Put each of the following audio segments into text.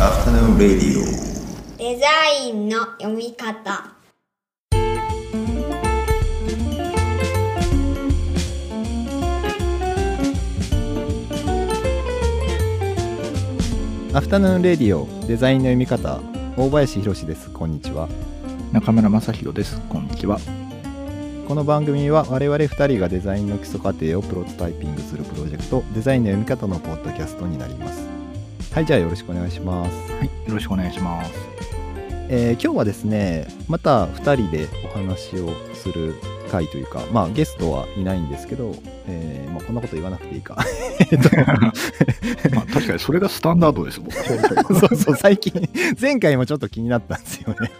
Afternoon Radio. デザインの読み方アフタヌーンレディオデザインの読み方大林博ですこんにちは中村正弘です。こんにちは。この番組は我々2人がデザインの基礎過程をプロトタイピングするプロジェクトデザインの読み方のポッドキャストになりますはいじゃあよろしくお願いします、はい、よろしくお願いします。えー今日はですねまた2人でお話をする回というかまあゲストはいないんですけど、えーまあ、こんなこと言わなくていいか えっと まあ確かにそれがスタンダードですもん。そうそう、最近、前回もちょっと気になったんですよね。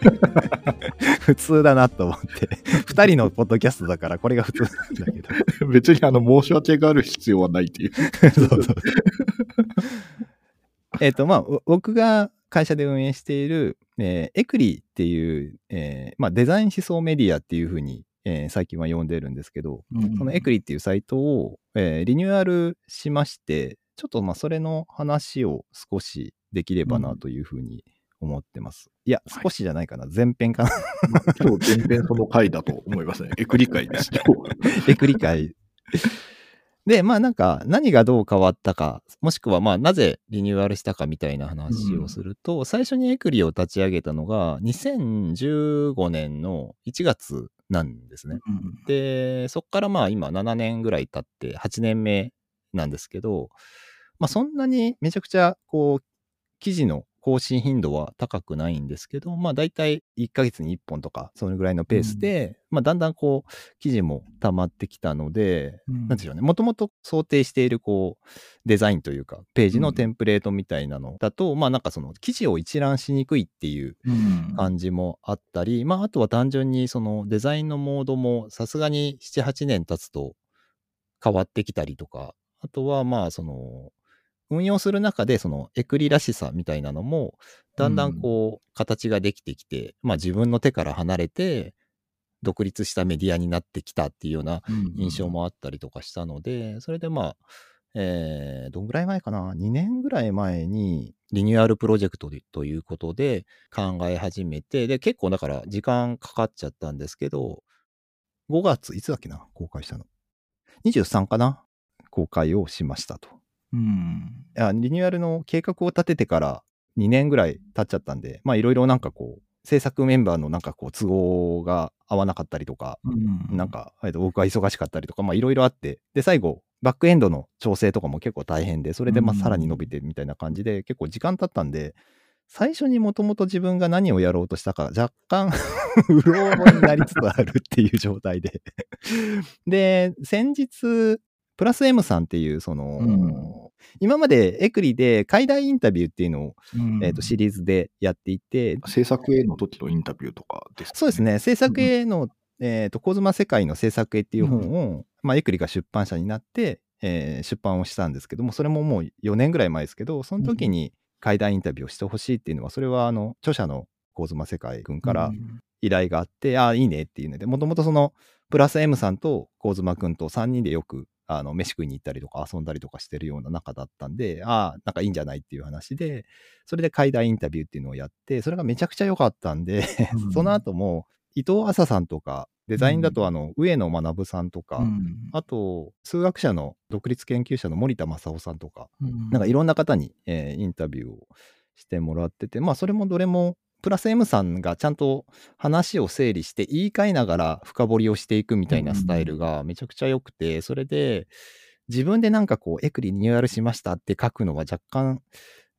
普通だなと思って。二人のポッドキャストだから、これが普通なんだけど。別にあの申し訳がある必要はないっていう。そうそう。えっと、まあ、お僕が会社で運営している、えーエクリっていう、えーまあ、デザイン思想メディアっていうふうに、えー最近は呼んでるんですけど、そのエクリっていうサイトを、えーリニューアルしまして、ちょっとまあそれの話を少しできればなというふうに思ってます。いや、はい少しじゃないかな、前編かな。まあ今日全編その回だと思いますね。エクリ会です。エクリ会。で、まあなんか何がどう変わったか、もしくはまあなぜリニューアルしたかみたいな話をすると、最初にエクリを立ち上げたのが2015年の1月なんですね。うんで、そこからまあ今7年ぐらい経って8年目なんですけど、まあそんなにめちゃくちゃこう、記事の更新頻度は高くないんですけど、まあ大体1ヶ月に1本とか、そのぐらいのペースで、まあだんだんこう、記事も溜まってきたので、うんなんでしょうね、もともと想定しているこう、デザインというか、ページのテンプレートみたいなのだと、まあなんかその記事を一覧しにくいっていううん。感じもあったり、まあ、あとは単純にそのデザインのモードもさすがに7、8年経つと変わってきたりとか、あとはまあその運用する中でそのエクリらしさみたいなのもだんだんこう形ができてきて、まあ自分の手から離れて独立したメディアになってきたっていうような印象。もあったりとかしたので、それでまあ、えーどんぐらい前かな ?2 年ぐらい前にリニューアルプロジェクトでということで考え始めて、で、結構だから時間かかっちゃったんですけど、5月、いつだっけな？公開したの。23かな？公開をしましたと。うん。いやリニューアルの計画を立ててから2年ぐらい経っちゃったんで、まあいろいろなんかこう、制作メンバーのなんかこう都合が合わなかったりとか、うんなん、か、えっと僕は忙しかったりとか、まあいろいろあって、で、最後、バックエンドの調整とかも結構大変で、それでまあうんさらに伸びてみたいな感じで、結構時間経ったんで、最初にもともと自分が何をやろうとしたか、若干、うろ覚えになりつつあるっていう状態で。で、先日、プラス M さんっていう、その、うん。今までエクリで海外インタビューっていうのを、うん。えっとシリーズでやっていて、制作への時のインタビューとかです、そうです。ね、制作への、えっ、と、コズマ世界の制作へっていう本を、まあ、エクリが出版社になって、えー出版をしたんですけども、それももう4年ぐらい前ですけど、その時に海外インタビューをしてほしいっていうのは、それは、あの、著者のコズマ世界君からうん。依頼があって、ああ、いいねっていうので、もともとその、プラス M さんとコズマ君と3人でよく、あの、飯食いに行ったりとか遊んだりとかしてるような仲だったんで、ああ、なんかいいんじゃないっていう話で、それで海外インタビューっていうのをやって、それがめちゃくちゃ良かったんで、うんその後も、伊藤麻さんとか、デザインだとあの、上野学さんとか、うんあと、数学者の独立研究者の森田正夫さんとか、うん。なんかいろんな方に、えーインタビューをしてもらってて、まあそれもどれも、プラス M さんがちゃんと話を整理して言い換えながら深掘りをしていくみたいなスタイルがめちゃくちゃ良くて、それで自分でなんかこうエクリリニューアルしましたって書くのは若干、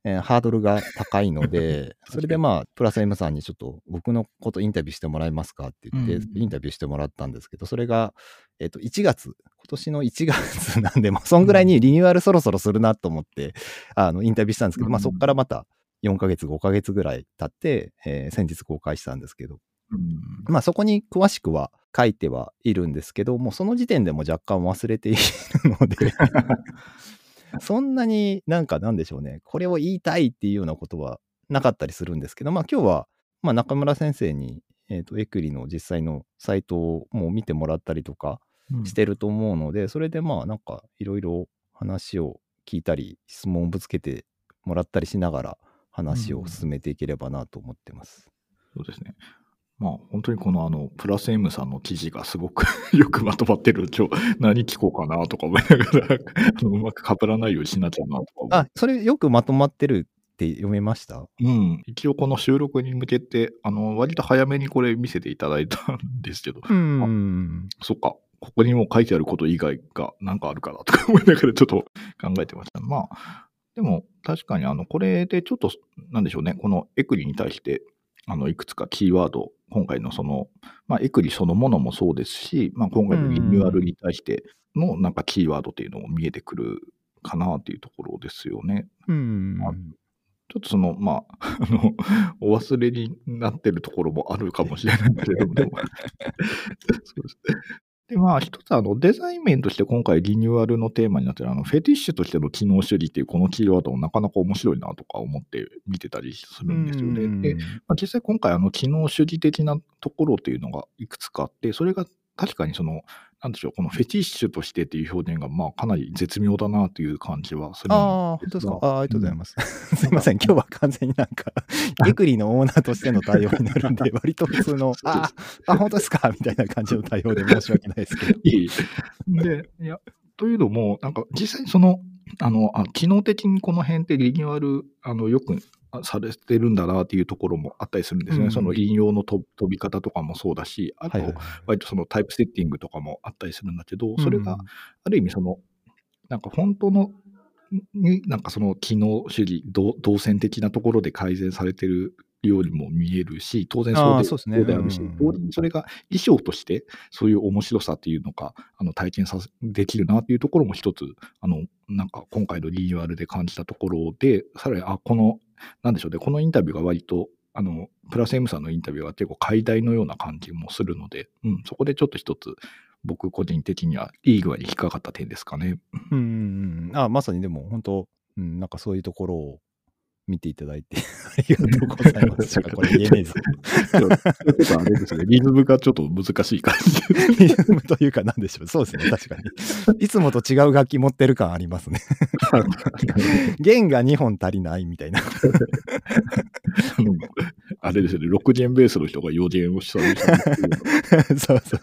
えーハードルが高いので、それでまあ、プラス M さんにちょっと僕のことインタビューしてもらえますかって言って、うん。インタビューしてもらったんですけど、それが、えっ、と、1月、今年の1月なんで、まあ、そんぐらいにリニューアルそろそろするなと思って、あの、インタビューしたんですけど、まあ、うんそこからまた4ヶ月、5ヶ月ぐらい経って、えー先日公開したんですけど、うん。まあ、そこに詳しくは書いてはいるんですけど、もうその時点でも若干忘れているので、そんなになんかなんでしょうね、これを言いたいっていうようなことはなかったりするんですけど、まあ今日は、まあ中村先生に、えっ、と、エクリの実際のサイトをもう見てもらったりとかしてると思うので、それでまあなんかいろいろ話を聞いたり、質問をぶつけてもらったりしながら話を進めていければなと思ってます。そうですね。まあ、本当にこのあの、プラス M さんの記事がすごく よくまとまってる。ちょ、何聞こうかなとか思いながら、うまくかぶらないようにしなきゃなとかあ、それよくまとまってるって読めました？うん。一応この収録に向けて、あの、割と早めにこれ見せていただいたんですけど、うん。そっか、ここにも書いてあること以外が何かあるかなとか思いながらちょっと考えてました。まあ、でも確かにあの、これでちょっと、なんでしょうね、このエクリに対して、あの、いくつかキーワード、今回のその、まあ、エクリそのものもそうですし、まあ、今回のリニューアルに対してのなんかキーワードっていうのも見えてくるかなっていうところですよね。うん。ちょっとその、まあ、あの、お忘れになってるところもあるかもしれないけれども、で もそうですね。で、まあ、一つ、あの、デザイン面として今回リニューアルのテーマになってる、あの、フェティッシュとしての機能主義っていうこのキーワードもなかなか面白いなとか思って見てたりするんですよね。で、まあ、実際今回、あの、機能主義的なところっていうのがいくつかあって、それが確かにその、なんでしょう、このフェティッシュとしてっていう表現が、まあ、かなり絶妙だなという感じはする。ああ、本当ですか？ああ、ありがとうございます。すいません、今日は完全になんか、エクリのオーナーとしての対応になるんで、割と普通の、ああ、あ、本当ですか？みたいな感じの対応で申し訳ないですけど。いえいえで、いや、というのも、なんか実際にその、あの、あ機能的にこの辺ってリニューアル、あの、よくあされてるんだなっていうところもあったりするんですね。うんその引用のと飛び方とかもそうだし、あと。割とそのタイプセッティングとかもあったりするんだけど、それが、ある意味その、なんか本当の、になんかその機能主義、動動線的なところで改善されてるようにも見えるし、当然そうでそうねであるし、うん同時にそれが衣装として、そういう面白さっていうのが、あの、体験させできるなっていうところも一つ、あの、なんか今回のリニューアルで感じたところで、さらに、あ、この、なんでしょうね、このインタビューが割と、あの、プラス M さんのインタビューが結構解題のような感じもするので、うん、そこでちょっと一つ、僕個人的にはいい具合に引っかかった点ですかね。うん。あまさにでも、本当、うん、なんかそういうところを見ていただいて、ありがとうございます。これ言えねえぞ。ちょっとあれですね、リズムがちょっと難しい感じで。リズムというか、なんでしょう。そうですね、確かに。いつもと違う楽器持ってる感ありますね。弦が2本足りないみたいな。あれですよね、6弦ベースの人が4弦をしたり そうそうそう。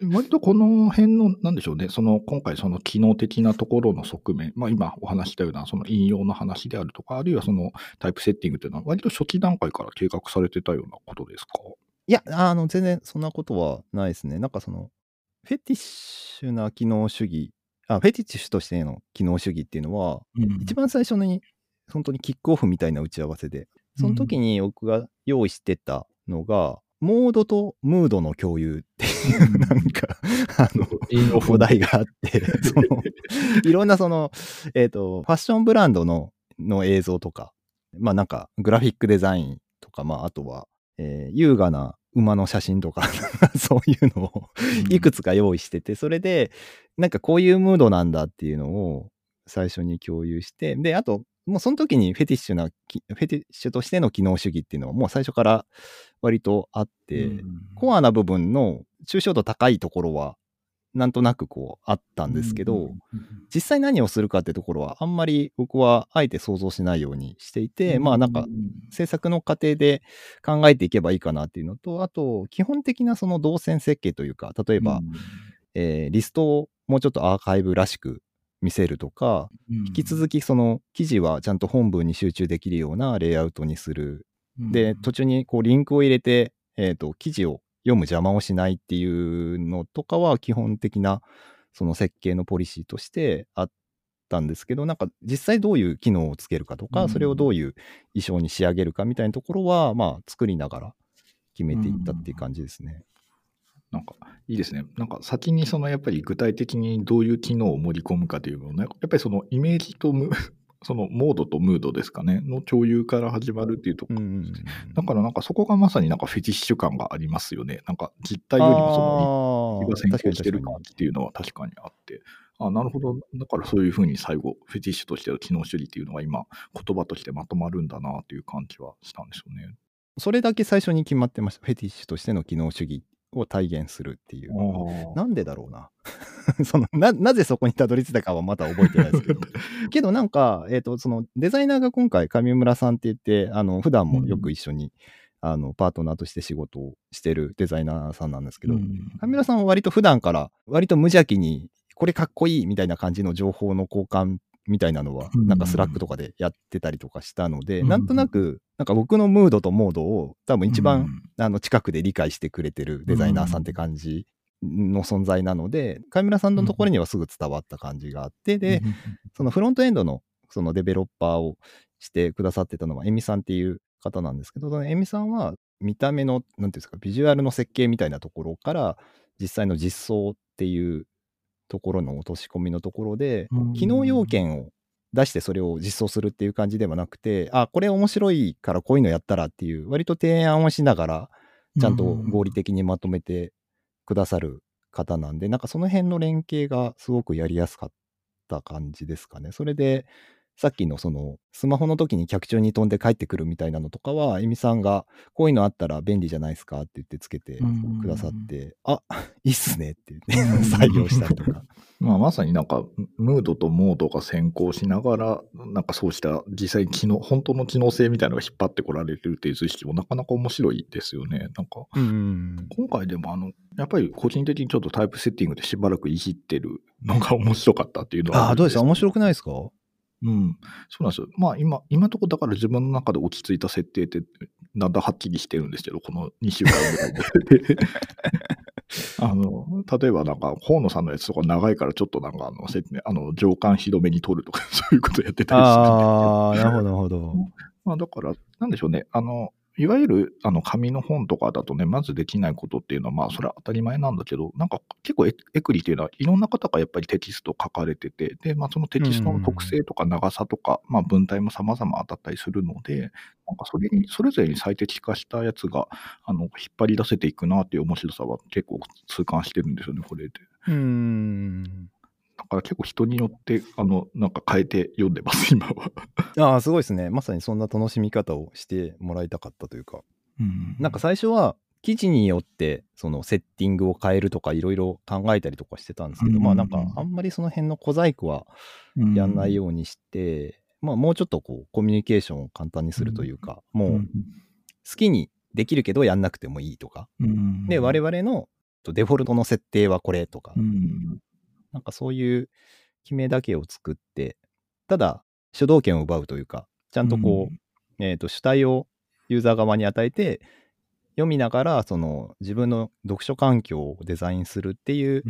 で割とこの辺の、なんでしょうね、その今回その機能的なところの側面、まあ今お話ししたようなその引用の話であるとか、あるいはそのタイプセッティングというのは割と初期段階から計画されてたようなことですか？いや、あの、全然そんなことはないですね。なんかその、フェティッシュな機能主義、あ、フェティッシュとしての機能主義っていうのは、一番最初に、本当にキックオフみたいな打ち合わせで、その時に僕が用意してたのが、モードとムードの共有っていう、なんか、あの、お題があって、その、いろんなその、えっ、と、ファッションブランドの、の映像とか、まあなんか、グラフィックデザインとか、まああとは、えー優雅な馬の写真とか、そういうのをいくつか用意してて、それで、なんかこういうムードなんだっていうのを最初に共有して、で、あと、もうその時にフェティッシュな、きフェティッシュとしての機能主義っていうのはもう最初から割とあって、コアな部分の抽象度高いところは、なんとなくこうあったんですけど、実際何をするかってところはあんまり僕はあえて想像しないようにしていて、まあなんか制作の過程で考えていけばいいかなっていうのと、あと基本的なその動線設計というか、例えば、えーリストをもうちょっとアーカイブらしく見せるとか、引き続きその記事はちゃんと本文に集中できるようなレイアウトにする。で、途中にこうリンクを入れて、えっ、と、記事を読む邪魔をしないっていうのとかは基本的なその設計のポリシーとしてあったんですけど、なんか実際どういう機能をつけるかとか、うんそれをどういう衣装に仕上げるかみたいなところは、まあ作りながら決めていったっていう感じですね。なんか、いいですね。なんか、先にその、やっぱり具体的にどういう機能を盛り込むかというのをね、やっぱりそのイメージとム、そのモードとムードですかね、の共有から始まるっていうところ。うんうんうんだからなんかそこがまさになんかフェティッシュ感がありますよね。なんか実態よりもそのあーが先行してる感じっていうのは確かにあって、あなるほど。だからそういうふうに最後、フェティッシュとしての機能主義っていうのが今、言葉としてまとまるんだなという感じはしたんですよね。それだけ最初に決まってました。フェティッシュとしての機能主義を体現するっていう。あなんでだろうな。そのな、なぜそこにたどり着いたかはまだ覚えてないですけど。けどなんか、えっ、と、そのデザイナーが今回上村さんって言って、あの、普段もよく一緒に、あの、パートナーとして仕事をしてるデザイナーさんなんですけど、上村さんは割と普段から、割と無邪気に、これかっこいいみたいな感じの情報の交換みたいなのは、うんなんか Slack とかでやってたりとかしたので、うんなんとなく、なんか僕のムードとモードを多分一番、あの近くで理解してくれてるデザイナーさんって感じの存在なので、上村さんのところにはすぐ伝わった感じがあって、で、そのフロントエンドのそのデベロッパーをしてくださってたのは、エミさんっていう方なんですけど、そのエミさんは見た目の、なんていうんですか、ビジュアルの設計みたいなところから、実際の実装っていうところの落とし込みのところで、うん機能要件を出してそれを実装するっていう感じではなくて、あ、これ面白いからこういうのやったらっていう、割と提案をしながら、ちゃんと合理的にまとめてくださる方なんで、なんかその辺の連携がすごくやりやすかった感じですかね。それで、さっきのそのスマホの時に客中に飛んで帰ってくるみたいなのとかは、エミさんがこういうのあったら便利じゃないですかって言ってつけてくださって、あいいっすねって言ってうん採用したりとか。まあ、まさになんか、ムードとモードが先行しながら、なんかそうした実際に機能、本当の機能性みたいなのが引っ張ってこられてるっていう図式もなかなか面白いですよね。なんか、うん。今回でもあの、やっぱり個人的にちょっとタイプセッティングでしばらくいじってるのが面白かったっていうのはああ、どうですか？面白くくないですか？うん。そうなんですよ。まあ今、今のところだから自分の中で落ち着いた設定って、だんだんはっきりしてるんですけど、この2週間ぐらいで。あの、例えばなんか、河野さんのやつとか長いからちょっとなんかあの、あの、上官広めに取るとか、そういうことやってたりするんですけどああ、なるほど、なるほど。まあだから、なんでしょうね。あの、いわゆる、あの、紙の本とかだとね、まずできないことっていうのは、まあ、それは当たり前なんだけど、なんか結構エエクリっていうのは、いろんな方がやっぱりテキスト書かれてて、で、まあ、そのテキストの特性とか長さとか、まあ、文体も様々当たったりするので、なんかそれに、それぞれに最適化したやつが、あの、引っ張り出せていくなっていう面白さは結構痛感してるんですよね、これで。うん。だから結構人によって、あの、なんか変えて読んでます、今は。ああ、すごいですね。まさにそんな楽しみ方をしてもらいたかったというか。うんなんか最初は、記事によってそのセッティングを変えるとかいろいろ考えたりとかしてたんですけど、うんまあなんかあんまりその辺の小細工はやんないようにして、まあもうちょっとこうコミュニケーションを簡単にするというか、もう好きにできるけどやんなくてもいいとか、うんで、我々のデフォルトの設定はこれとか、うんなんかそういう決めだけを作って、ただ主導権を奪うというか、ちゃんとこう、えっ、と、主体をユーザー側に与えて、読みながら、その自分の読書環境をデザインするっていう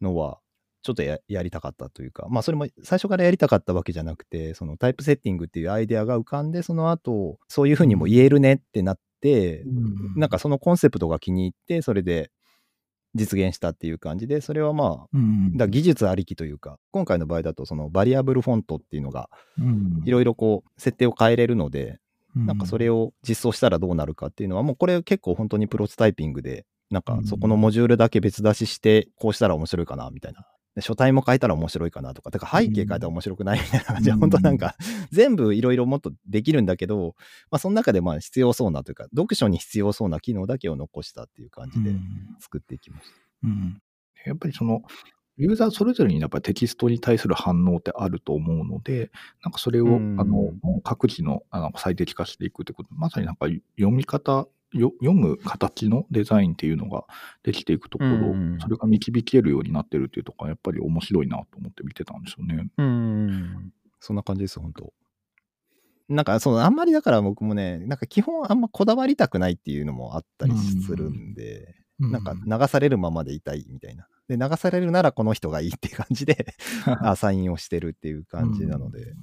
のは、ちょっとややりたかったというか、まあそれも最初からやりたかったわけじゃなくて、そのタイプセッティングっていうアイデアが浮かんで、その後、そういうふうにも言えるねってなって、なんかそのコンセプトが気に入って、それで実現したっていう感じで、それはまあ、うんだ技術ありきというか、今回の場合だと、そのバリアブルフォントっていうのが、うんいろいろこう、設定を変えれるので、なんかそれを、を実装したらどうなるかっていうのは、もうこれ結構本当にプロトタイピングで、なんかうんそこのモジュールだけ別出しして、こうしたら面白いかな、みたいな。で書体も変えたら面白いかなとか、てか背景変えたら面白くないみたいな感じで、うん。本当なんか全部いろいろもっとできるんだけど、まあその中でまあ必要そうなというか、読書に必要そうな機能だけを残したっていう感じで作っていきました。うん。やっぱりその、ユーザーそれぞれにやっぱりテキストに対する反応ってあると思うので、なんかそれを、うん。あの各自のあの最適化していくってこと、まさになんか読み方、よ読む形のデザインっていうのができていくところ、うんそれが導けるようになってるっていうところがやっぱり面白いなと思って見てたんですよね。うん。そんな感じです、本当なんか、その、あんまりだから僕もね、なんか基本あんまこだわりたくないっていうのもあったりするんで、なんか流されるままでいたいみたいな。で、流されるならこの人がいいって感じで、アサインをしてるっていう感じなので。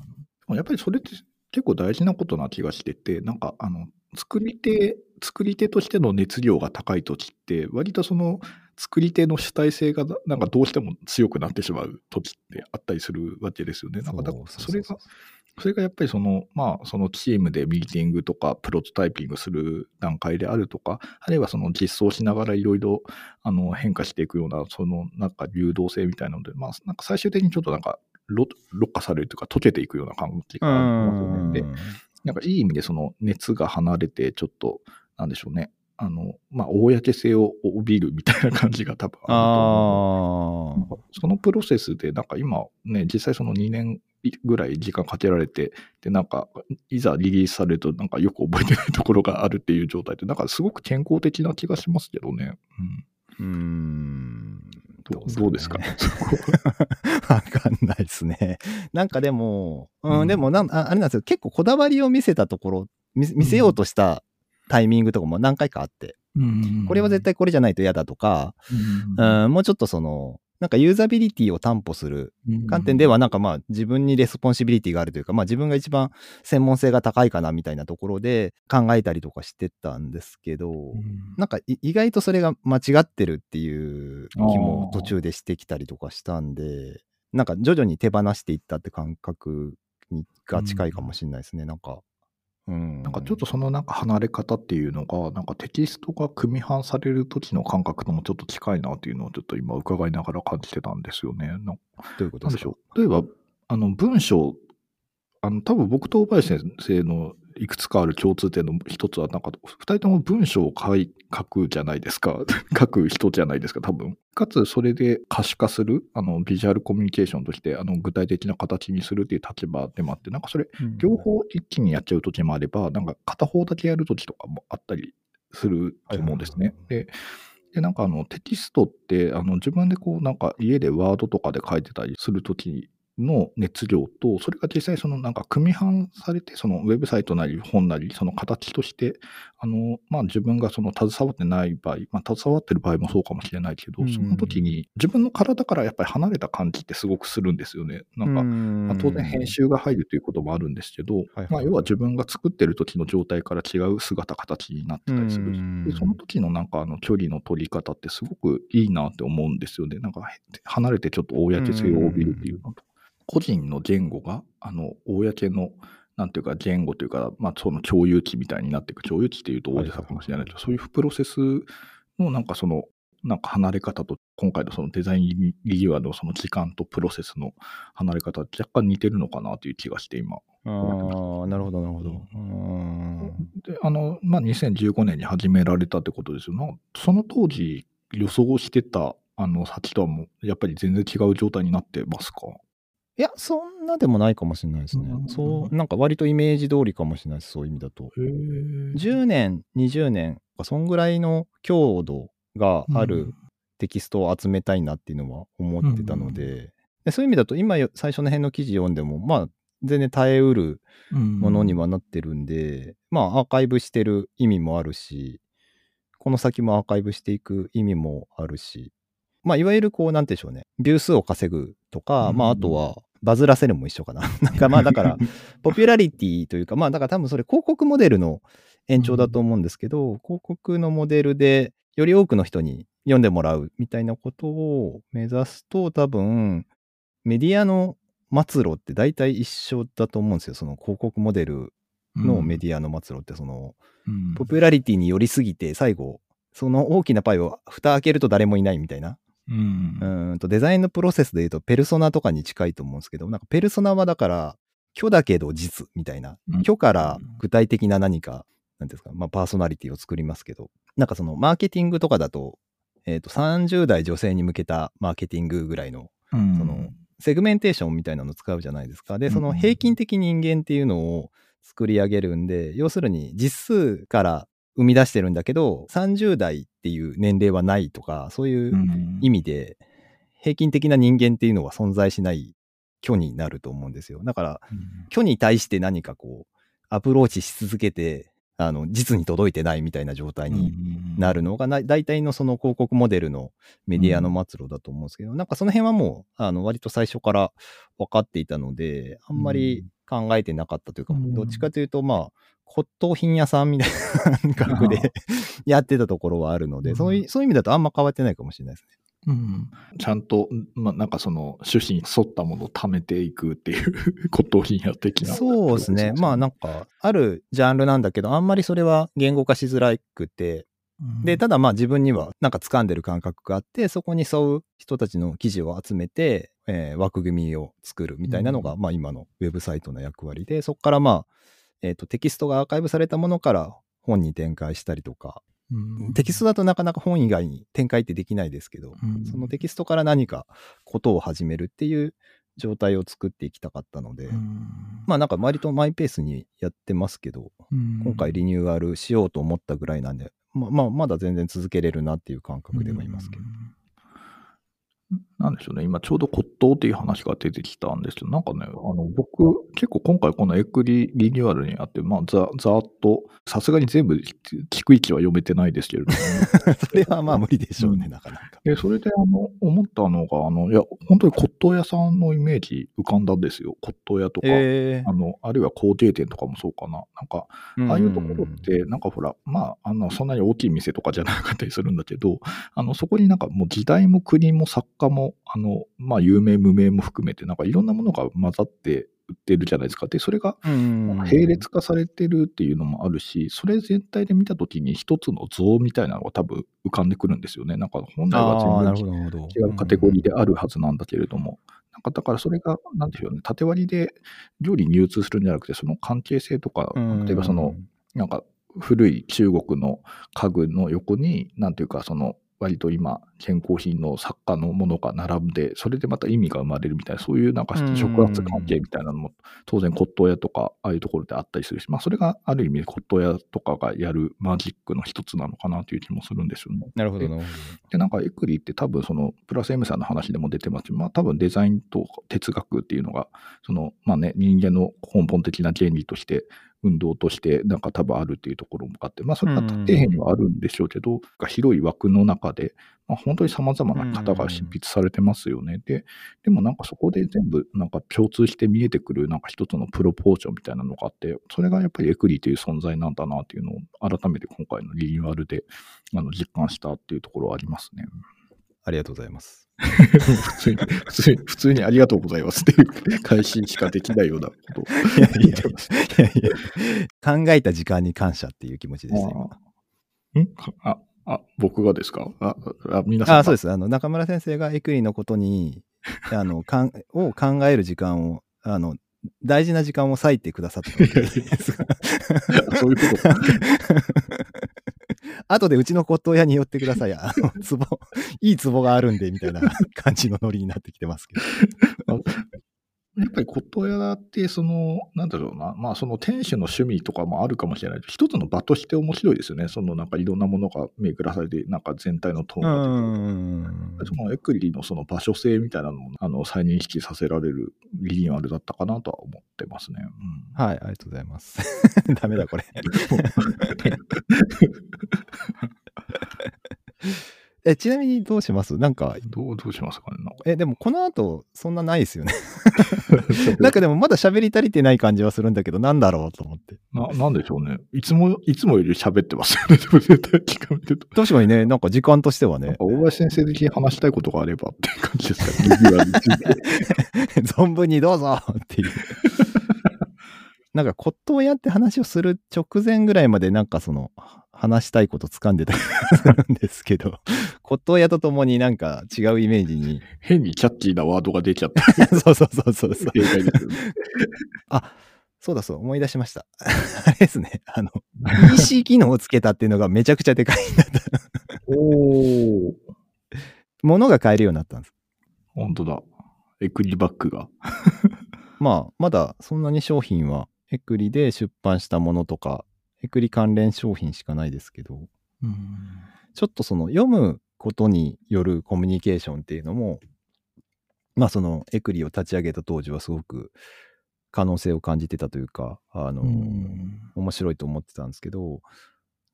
やっぱりそれって結構大事なことな気がしてて、なんかあの、作り手、作り手としての熱量が高い時って、割とその作り手の主体性がなんかどうしても強くなってしまう時ってあったりするわけですよね。なんかだそれが、それがやっぱりその、まあ、そのチームでミーティングとかプロトタイピングする段階であるとか、あるいはその実装しながらいろいろあの変化していくような、そのなんか流動性みたいなので、まあ、なんか最終的にちょっとなんか、ろろ過されるというか、溶けていくような感じがありますよね。で、なんかいい意味でその熱が離れて、ちょっと、なんでしょうね。あの、まあ、公 性を帯びるみたいな感じが多分あるとそのプロセスで、なんか今ね、実際その2年ぐらい時間かけられて、で、なんか、いざリリースされると、なんかよく覚えてないところがあるっていう状態で、なんかすごく健康的な気がしますけどね。うん。ー。うーん。どうどうですか？ね。わかんないですね。なんかでも、うん、うんでもなんあ、あれなんですよ。結構こだわりを見せたところ、見見せようとしたタイミングとかも何回かあって、うんこれは絶対これじゃないと嫌だとか、うん、もうちょっとその、なんかユーザビリティを担保する観点では、なんかまあ自分にレスポンシビリティがあるというか、まあ自分が一番専門性が高いかなみたいなところで考えたりとかしてたんですけど、うん。なんかい意外とそれが間違ってるっていう気も途中でしてきたりとかしたんで、なんか徐々に手放していったって感覚にが近いかもしれないですね、なんか。うん。なんかちょっとそのなんか離れ方っていうのが、なんかテキストが組み半される時の感覚ともちょっと近いなっていうのをちょっと今伺いながら感じてたんですよね。なんどういうことですしょう。例えば、あの文章、あの多分僕と大林先生のいくつかある共通点の一つは、なんか二人とも文章を書い書くじゃないですか。書く人じゃないですか、多分。かつ、それで可視化する、あのビジュアルコミュニケーションとして、あの具体的な形にするっていう立場でもあって、なんかそれ、うん両方一気にやっちゃう時もあれば、なんか片方だけやる時とかもあったりすると思うんですね。で、でなんかあのテキストってあの自分でこうなんか家でワードとかで書いてたりする時の熱量と、それが実際そのなんか組み半されて、そのウェブサイトなり本なり、その形として、あの、まあ自分がその携わってない場合、まあ携わってる場合もそうかもしれないけど、うんその時に自分の体からやっぱり離れた感じってすごくするんですよね。なんか、まあ、当然編集が入るということもあるんですけど、はいまあ、要は自分が作ってる時の状態から違う姿形になってたりする。うんでその時のなんかあの距離の取り方ってすごくいいなって思うんですよね。なんかへ離れてちょっと公性を帯びるっていうのと、個人の言語があの公のなんていうか言語というか、まあ、その共有値みたいになっていく。共有値っていうと大げさかもしれないけど、そういうプロセスのなんかそのなんか離れ方と今回のそのデザインリニューアルのその時間とプロセスの離れ方若干似てるのかなという気がして今ああ、なるほど、なるほど。うん。で、あの、まあ、2015年に始められたってことですよ。な。その当時予想してた、あの、先とはもう、やっぱり全然違う状態になってますか？いや、そんなでもないかもしれないですねうん。そう、なんか割とイメージ通りかもしれないです、そういう意味だと。へえ。10年、20年、そんぐらいの強度があるテキストを集めたいなっていうのは思ってたので、でそういう意味だと、今よ最初の辺の記事読んでも、まあ、全然耐えうるものにはなってるんで、まあ、アーカイブしてる意味もあるし、この先もアーカイブしていく意味もあるし、まあ、いわゆるこう、なんていうんでしょうね、ビュー数を稼ぐとか、うんまあ、あとは、バズらせるも一緒かな。なんかまあ、だから、ポピュラリティというか、まあだから多分それ広告モデルの延長だと思うんですけど、広告のモデルでより多くの人に読んでもらうみたいなことを目指すと多分メディアの末路って大体一緒だと思うんですよ。その広告モデルのメディアの末路ってそのうん。ポピュラリティに寄りすぎて最後その大きなパイを蓋開けると誰もいないみたいなうん。うーんとデザインのプロセスで言うとペルソナとかに近いと思うんですけどなんかペルソナはだから虚だけど実みたいなうん。虚から具体的な何かなんですか、まあ、パーソナリティを作りますけどなんかそのマーケティングとかだと,、えー、と30代女性に向けたマーケティングぐらいのうん。そのセグメンテーションみたいなの使うじゃないですか。でそのうん平均的人間っていうのを作り上げるんで要するに実数から生み出してるんだけど30代っていう年齢はないとかそういううん意味で平均的な人間っていうのは存在しない虚になると思うんですよ。だから虚に対して何かこうアプローチし続けてあの実に届いてないみたいな状態になるのがな大体のその広告モデルのメディアの末路だと思うんですけど、なんかその辺はもうあの割と最初から分かっていたのであんまり考えてなかったというか、うん。どっちかというとまあ骨董品屋さんみたいな感覚で やってたところはあるので、うんそういうそういう意味だとあんま変わってないかもしれないですね。うんちゃんと、まあ、なんかその趣旨に沿ったものを貯めていくっていう 骨董品屋的な。そうですね。まあなんか、あるジャンルなんだけど、あんまりそれは言語化しづらくて、で、ただまあ自分にはなんか掴んでる感覚があって、そこに沿う人たちの記事を集めて、えー枠組みを作るみたいなのが、うまあ今のウェブサイトの役割で、そこからまあ、えっ、と、テキストがアーカイブされたものから本に展開したりとか、うんテキストだとなかなか本以外に展開ってできないですけど、うんそのテキストから何かことを始めるっていう状態を作っていきたかったので、うん。まあなんか割とマイペースにやってますけど、うん。今回リニューアルしようと思ったぐらいなんで、ままあまだ全然続けれるなっていう感覚ではいますけど。うんなんでしょうね、今ちょうど骨董っていう話が出てきたんですけど、なんかね、あの僕、結構今回このエクリリニューアルにあって、まあ、ざざーっと、さすがに全部聞く位置は読めてないですけれども、それはまあ無理でしょうね、うんなかなか。で、それであの、思ったのが、あの、いや、本当に骨董屋さんのイメージ浮かんだんですよ。骨董屋とか、えあの、あるいは工芸店とかもそうかな。なんか、ーああいうところって、なんかほら、まあ、あの、そんなに大きい店とかじゃなかったりするんだけど、あの、そこになんかもう時代も国も作家も、あの、まあ、有名無名も含めて、なんかいろんなものが混ざって売ってるじゃないですか。で、それが、うん並列化されてるっていうのもあるし、それ全体で見たときに一つの像みたいなのが多分浮かんでくるんですよね。なんか本来は全然。違うカテゴリーであるはずなんだけれども、なんかだからそれが、なんでしょうね、縦割りで料理に流通するんじゃなくて、その関係性とか、うん、例えばその、なんか古い中国の家具の横に、なんていうか、その、割と今、健康品の作家のものが並んで、それでまた意味が生まれるみたいな、そういうなんかうん触発関係みたいなのも、当然骨董屋とか、ああいうところであったりするし、まあそれがある意味骨董屋とかがやるマジックの一つなのかなという気もするんですよね。なるほど、なるほで、なんかエクリって多分その、プラス M さんの話でも出てます。まあ多分デザインと哲学っていうのが、その、まあね、人間の根本的な原理として、運動としてなんか多分あるっていうところもあって、まあそれが底辺にはあるんでしょうけど、広い枠の中で、まあ本当に様々な方が執筆されてますよね。で、でもなんかそこで全部なんか共通して見えてくるなんか一つのプロポーションみたいなのがあって、それがやっぱりエクリという存在なんだなっていうのを改めて今回のリニューアルであの実感したっていうところはありますね。ど。ありがとうございます。普通に、普通に、普通にありがとうございますっていう返ししかできないようなことをいやいや考えた時間に感謝っていう気持ちです、今。んあ、あ、僕がですかあ、あ皆さん。。あそうです。あの、中村先生がエクリのことに、あの、かんを考える時間を、あの、大事な時間を割いてくださったわけですそういうことか。後でうちの骨董屋に寄ってください。あの、壺、いい壺があるんで、みたいな 感じのノリになってきてますけど。やっぱり骨董屋って、その、なんだろうな、まあその店主の趣味とかもあるかもしれないけど、一つの場として面白いですよね。そのなんかいろんなものが巡らされて、なんか全体のトーンうが出てくるん。そのエクリのその場所性みたいなのも、あの、再認識させられるリニューアルだったかなとは思ってますね。うんはい、ありがとうございます。ダメだ、これ。え、ちなみにどうします？なんか、どう、どうしますかね。え、でもこの後、そんなないですよね。なんかでもまだ喋り足りてない感じはするんだけど、なんだろうと思って。な、なんでしょうね。いつも、いつもより喋ってますよね。でも絶対聞かれてると。確かにね、なんか時間としてはね、大林先生的に話したいことがあればっていう感じですかね。存分にどうぞっていう。なんか骨董屋って話をする直前ぐらいまでなんかその話したいこと掴んでたりするんですけど、骨董屋とともになんか違うイメージに。変にキャッチーなワードが出ちゃった。そうそうそうそうそう。正解ですよね。そうだそう、思い出しました。あれですね。あの、EC 機能をつけたっていうのがめちゃくちゃでかいんだった。おー。ものが買えるようになったんです。本当だ。エクリバッグが。まあ、まだそんなに商品はエクリで出版したものとか、エクリ関連商品しかないですけど、ちょっとその読むことによるコミュニケーションっていうのも、まあそのエクリを立ち上げた当時はすごく可能性を感じてたというか、あの、面白いと思ってたんですけど、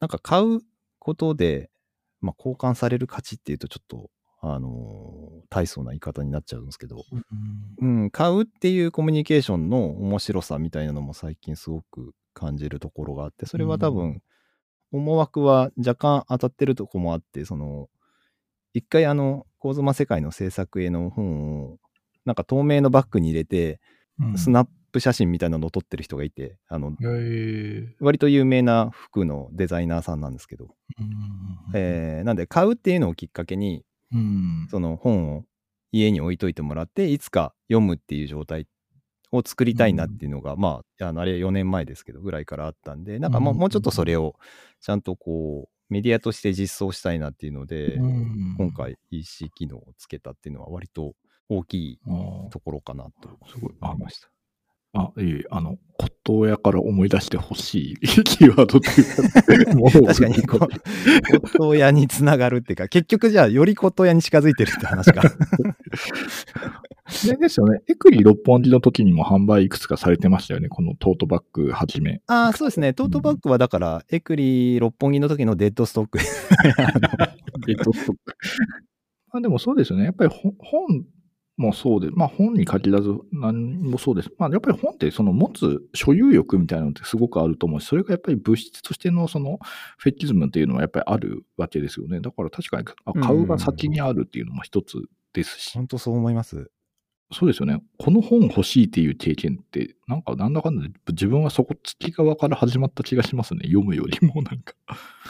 なんか買うことで、まあ交換される価値っていうとちょっと、あの、大層な言い方になっちゃうんですけど、うん、買うっていうコミュニケーションの面白さみたいなのも最近すごく感じるところがあって、それは多う分、思惑は若干当たってるとこもあって、その、一回あの、構妻世界の制作への本を、なんか透明のバッグに入れて、スナップ写真みたいなのを撮ってる人がいて、あの、え。割と有名な服のデザイナーさんなんですけど、えーなんで買うっていうのをきっかけに、うん。その本を家に置いといてもらって、いつか読むっていう状態を作りたいなっていうのが、まあ、あのあれ4年前ですけど、ぐらいからあったんで、なんかもう,、ちょっとそれをちゃんとこう、メディアとして実装したいなっていうので、うん今回 EC 機能をつけたっていうのは割と大きいところかなとすごい。あ思いました。あ、いえ、あの、骨董屋から思い出してほしい キーワードっていうか、もう確かにこ、骨董屋につながるっていうか、結局じゃあより骨董屋に近づいてるって話か。でですよね。エクリ六本木の時にも販売いくつかされてましたよね。このトートバッグはじめ。ああ、そうですね。トートバッグはだから、エクリ六本木の時のデッドストック。ゲットストック。まあでもそうですよね。やっぱり本本もそうで、まあ本に限らず何もそうです。まあやっぱり本ってその持つ所有欲みたいなのってすごくあると思うし、それがやっぱり物質としてのそのフェチズムっていうのはやっぱりあるわけですよね。だから確かにあ買うが先にあるっていうのも一つですし、本当そう思います。そうですよね。この本欲しいっていう経験って、なんかなんだかんだで自分はそこつき側から始まった気がしますね。読むよりもなんか。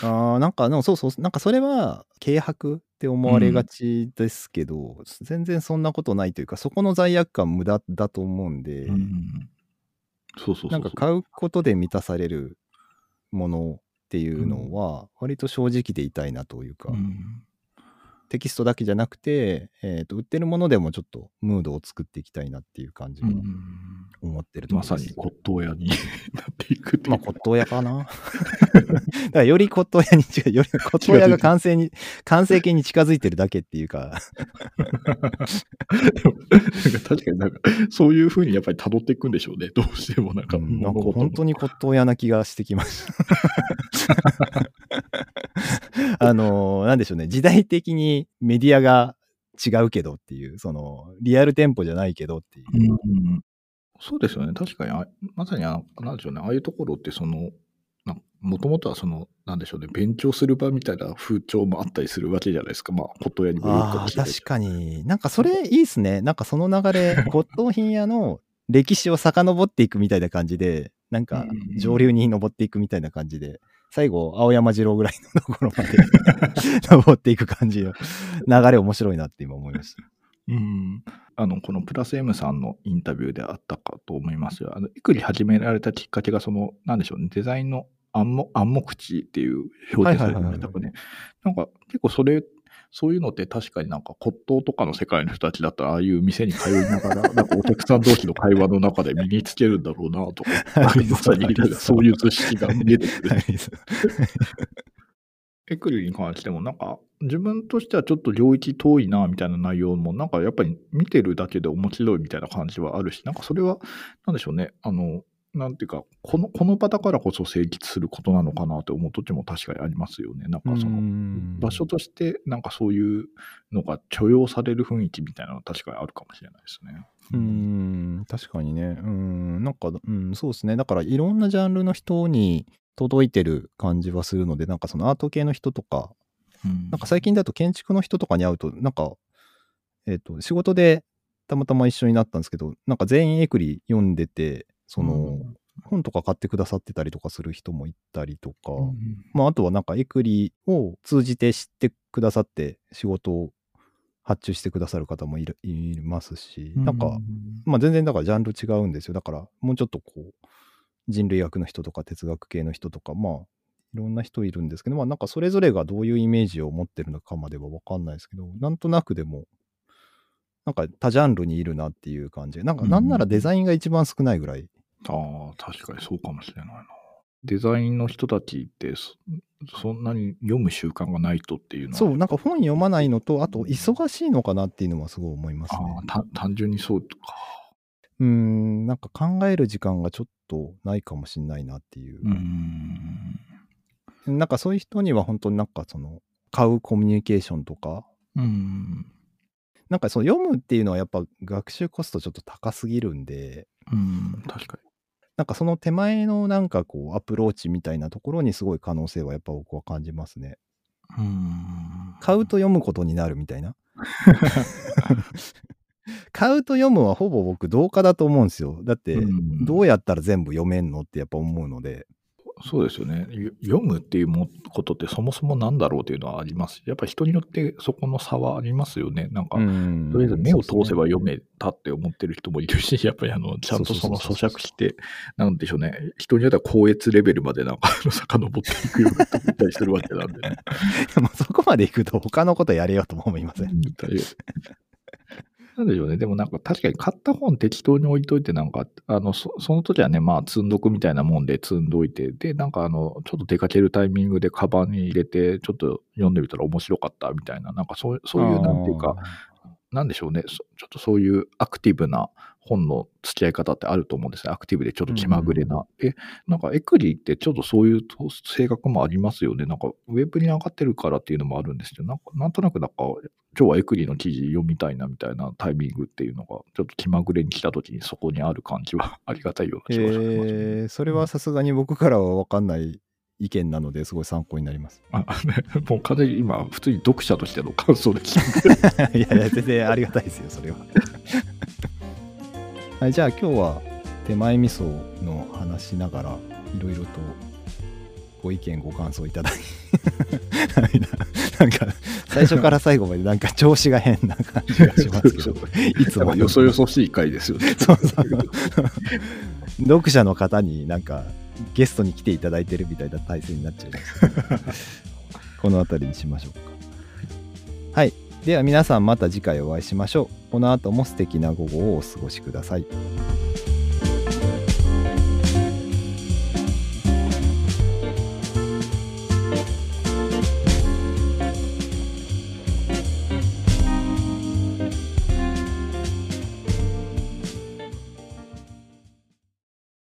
ああ、なんか、でもそうそう、なんかそれは軽薄って思われがちですけど、全然そんなことないというか、そこの罪悪感無駄だと思うんで、うんそうそう。なんか買うことで満たされるものっていうのは、割と正直でいたいなというか、うんテキストだけじゃなくて、えーと、売ってるものでもちょっとムードを作っていきたいなっていう感じをうん思ってるとこまさ。に骨董屋に なっていくっていう。まあ、骨董屋かな。だからより骨董屋に近い、より骨董屋が完成に、完成形に近づいてるだけっていうか、確かになんか、そういうふうにやっぱり辿っていくんでしょうね。どうしてもなんか、うんなんか本当に骨董屋な気がしてきました。あのーなんでしょうね、時代的にメディアが違うけどっていう、その、リアル店舗じゃないけどっていう。うんそうですよね。確かにあ、まさにあ、なんでしょうね。ああいうところって、その、もともとはその、なんでしょうね。勉強する場みたいな風潮もあったりするわけじゃないですか。まあ、骨董屋にもあ確かに。なんかそれいいっすね。なんかその流れ、骨董品屋の歴史を遡っていくみたいな感じで、なんかうん上流に登っていくみたいな感じで、最後、青山二郎ぐらいのところまで 登っていく感じの流れ面白いなって今思いました。うん。あの、このプラス M さんのインタビューであったかと思いますよ。あの、いくり始められたきっかけが、その、なんでしょうね、デザインの暗黙暗黙知っていう表現されてましたかね。なんか、結構それ、そういうのって確かになんか骨董とかの世界の人たちだったら、ああいう店に通いながら、なんかお客さん同士の会話の中で身につけるんだろうなとか、はいまさにそう。いう図式が見えてくる。はい エクリに関しても、なんか、自分としてはちょっと領域遠いな、みたいな内容も、なんかやっぱり見てるだけで面白いみたいな感じはあるし、なんかそれは、なんでしょうね、あの、なんていうか、この、この場だからこそ成立することなのかなって思う時も確かにありますよね。なんかその、場所として、なんかそういうのが許容される雰囲気みたいなのは確かにあるかもしれないですね。うーん、確かにね。うん、なんか、うん、そうですね。だから、いろんなジャンルの人に届いてる感じはするので、なんかそのアート系の人とか、うんなんか最近だと建築の人とかに会うと、なんか、えっ、と、仕事でたまたま一緒になったんですけど、なんか全員エクリ読んでて、その、うん本とか買ってくださってたりとかする人もいたりとか、うんまあ、あとはなんかエクリを通じて知ってくださって仕事を発注してくださる方もいますし、なんか、まあ全然だからジャンル違うんですよ。だからもうちょっとこう、人類学の人とか哲学系の人とか、まあ、いろんな人いるんですけど、まあなんかそれぞれがどういうイメージを持ってるのかまではわかんないですけど、なんとなくでも、なんか多ジャンルにいるなっていう感じ。なんかなんならデザインが一番少ないぐらい。ああ、確かにそうかもしれないな。デザインの人たちってそ、そんなに読む習慣がないとっていうのは。そう、なんか本読まないのと、あと忙しいのかなっていうのはすごい思いますね。あ単純にそうか。うーん、なんか考える時間がちょっとないかもしれないなっていう。ん。なんかそういう人には本当になんかその、買うコミュニケーションとか、うん。なんかその読むっていうのはやっぱ学習コストちょっと高すぎるんで、うん。確かなんかその手前のなんかこうアプローチみたいなところにすごい可能性はやっぱ僕は感じますね。に。うん。買うと読むことになるみたいな。買うと読むはほぼ僕同化だと思うんですよ。だってうんどうやったら全部読めんのってやっぱ思うので。そうですよね。よ読むっていうもことってそもそもなんだろうっていうのはありますしやっぱ人によってそこの差はありますよね。なんか、うんとりあえず目を通せば読めたって思ってる人もいるし、やっぱりあの、ちゃんとその咀嚼して、なんでしょうね。人によっては高越レベルまでなんか、遡っていくような人もいたりするわけなんでね。そこまで行くと他のことやれよとも思いません。なんでしょうね。でもなんか確かに買った本適当に置いといて、なんか、あの、そその時はね、まあ積んどくみたいなもんで積んどいて、で、なんかあの、ちょっと出かけるタイミングでカバンに入れて、ちょっと読んでみたら面白かったみたいな、なんかそうそういう、なんていうか、なんでしょうね。そちょっとそういうアクティブな本の付き合い方ってあると思うんですね。アクティブでちょっと気まぐれな。で、なんかエクリってちょっとそういう性格もありますよね。なんかウェブに上がってるからっていうのもあるんですけど、なんかなんとなくなんか今日はエクリの記事読みたいなみたいなタイミングっていうのがちょっと気まぐれに来た時にそこにある感じは ありがたいような気がします、ねえーそれはさすがに僕からは分かんない意見なのですごい参考になります。あね もう完全に今普通に読者としての感想です。いやいや、全然ありがたいですよ、それは。はい、じゃあ今日は手前味噌の話しながら、いろいろとご意見、ご感想いただき、なんか、最初から最後までなんか調子が変な感じがしますけど、いつもよそよそしい回ですよね。そうそう読者の方になんかゲストに来ていただいてるみたいな体制になっちゃいます。この辺りにしましょうか。はい。では皆さんまた次回お会いしましょう。この後も素敵な午後をお過ごしください。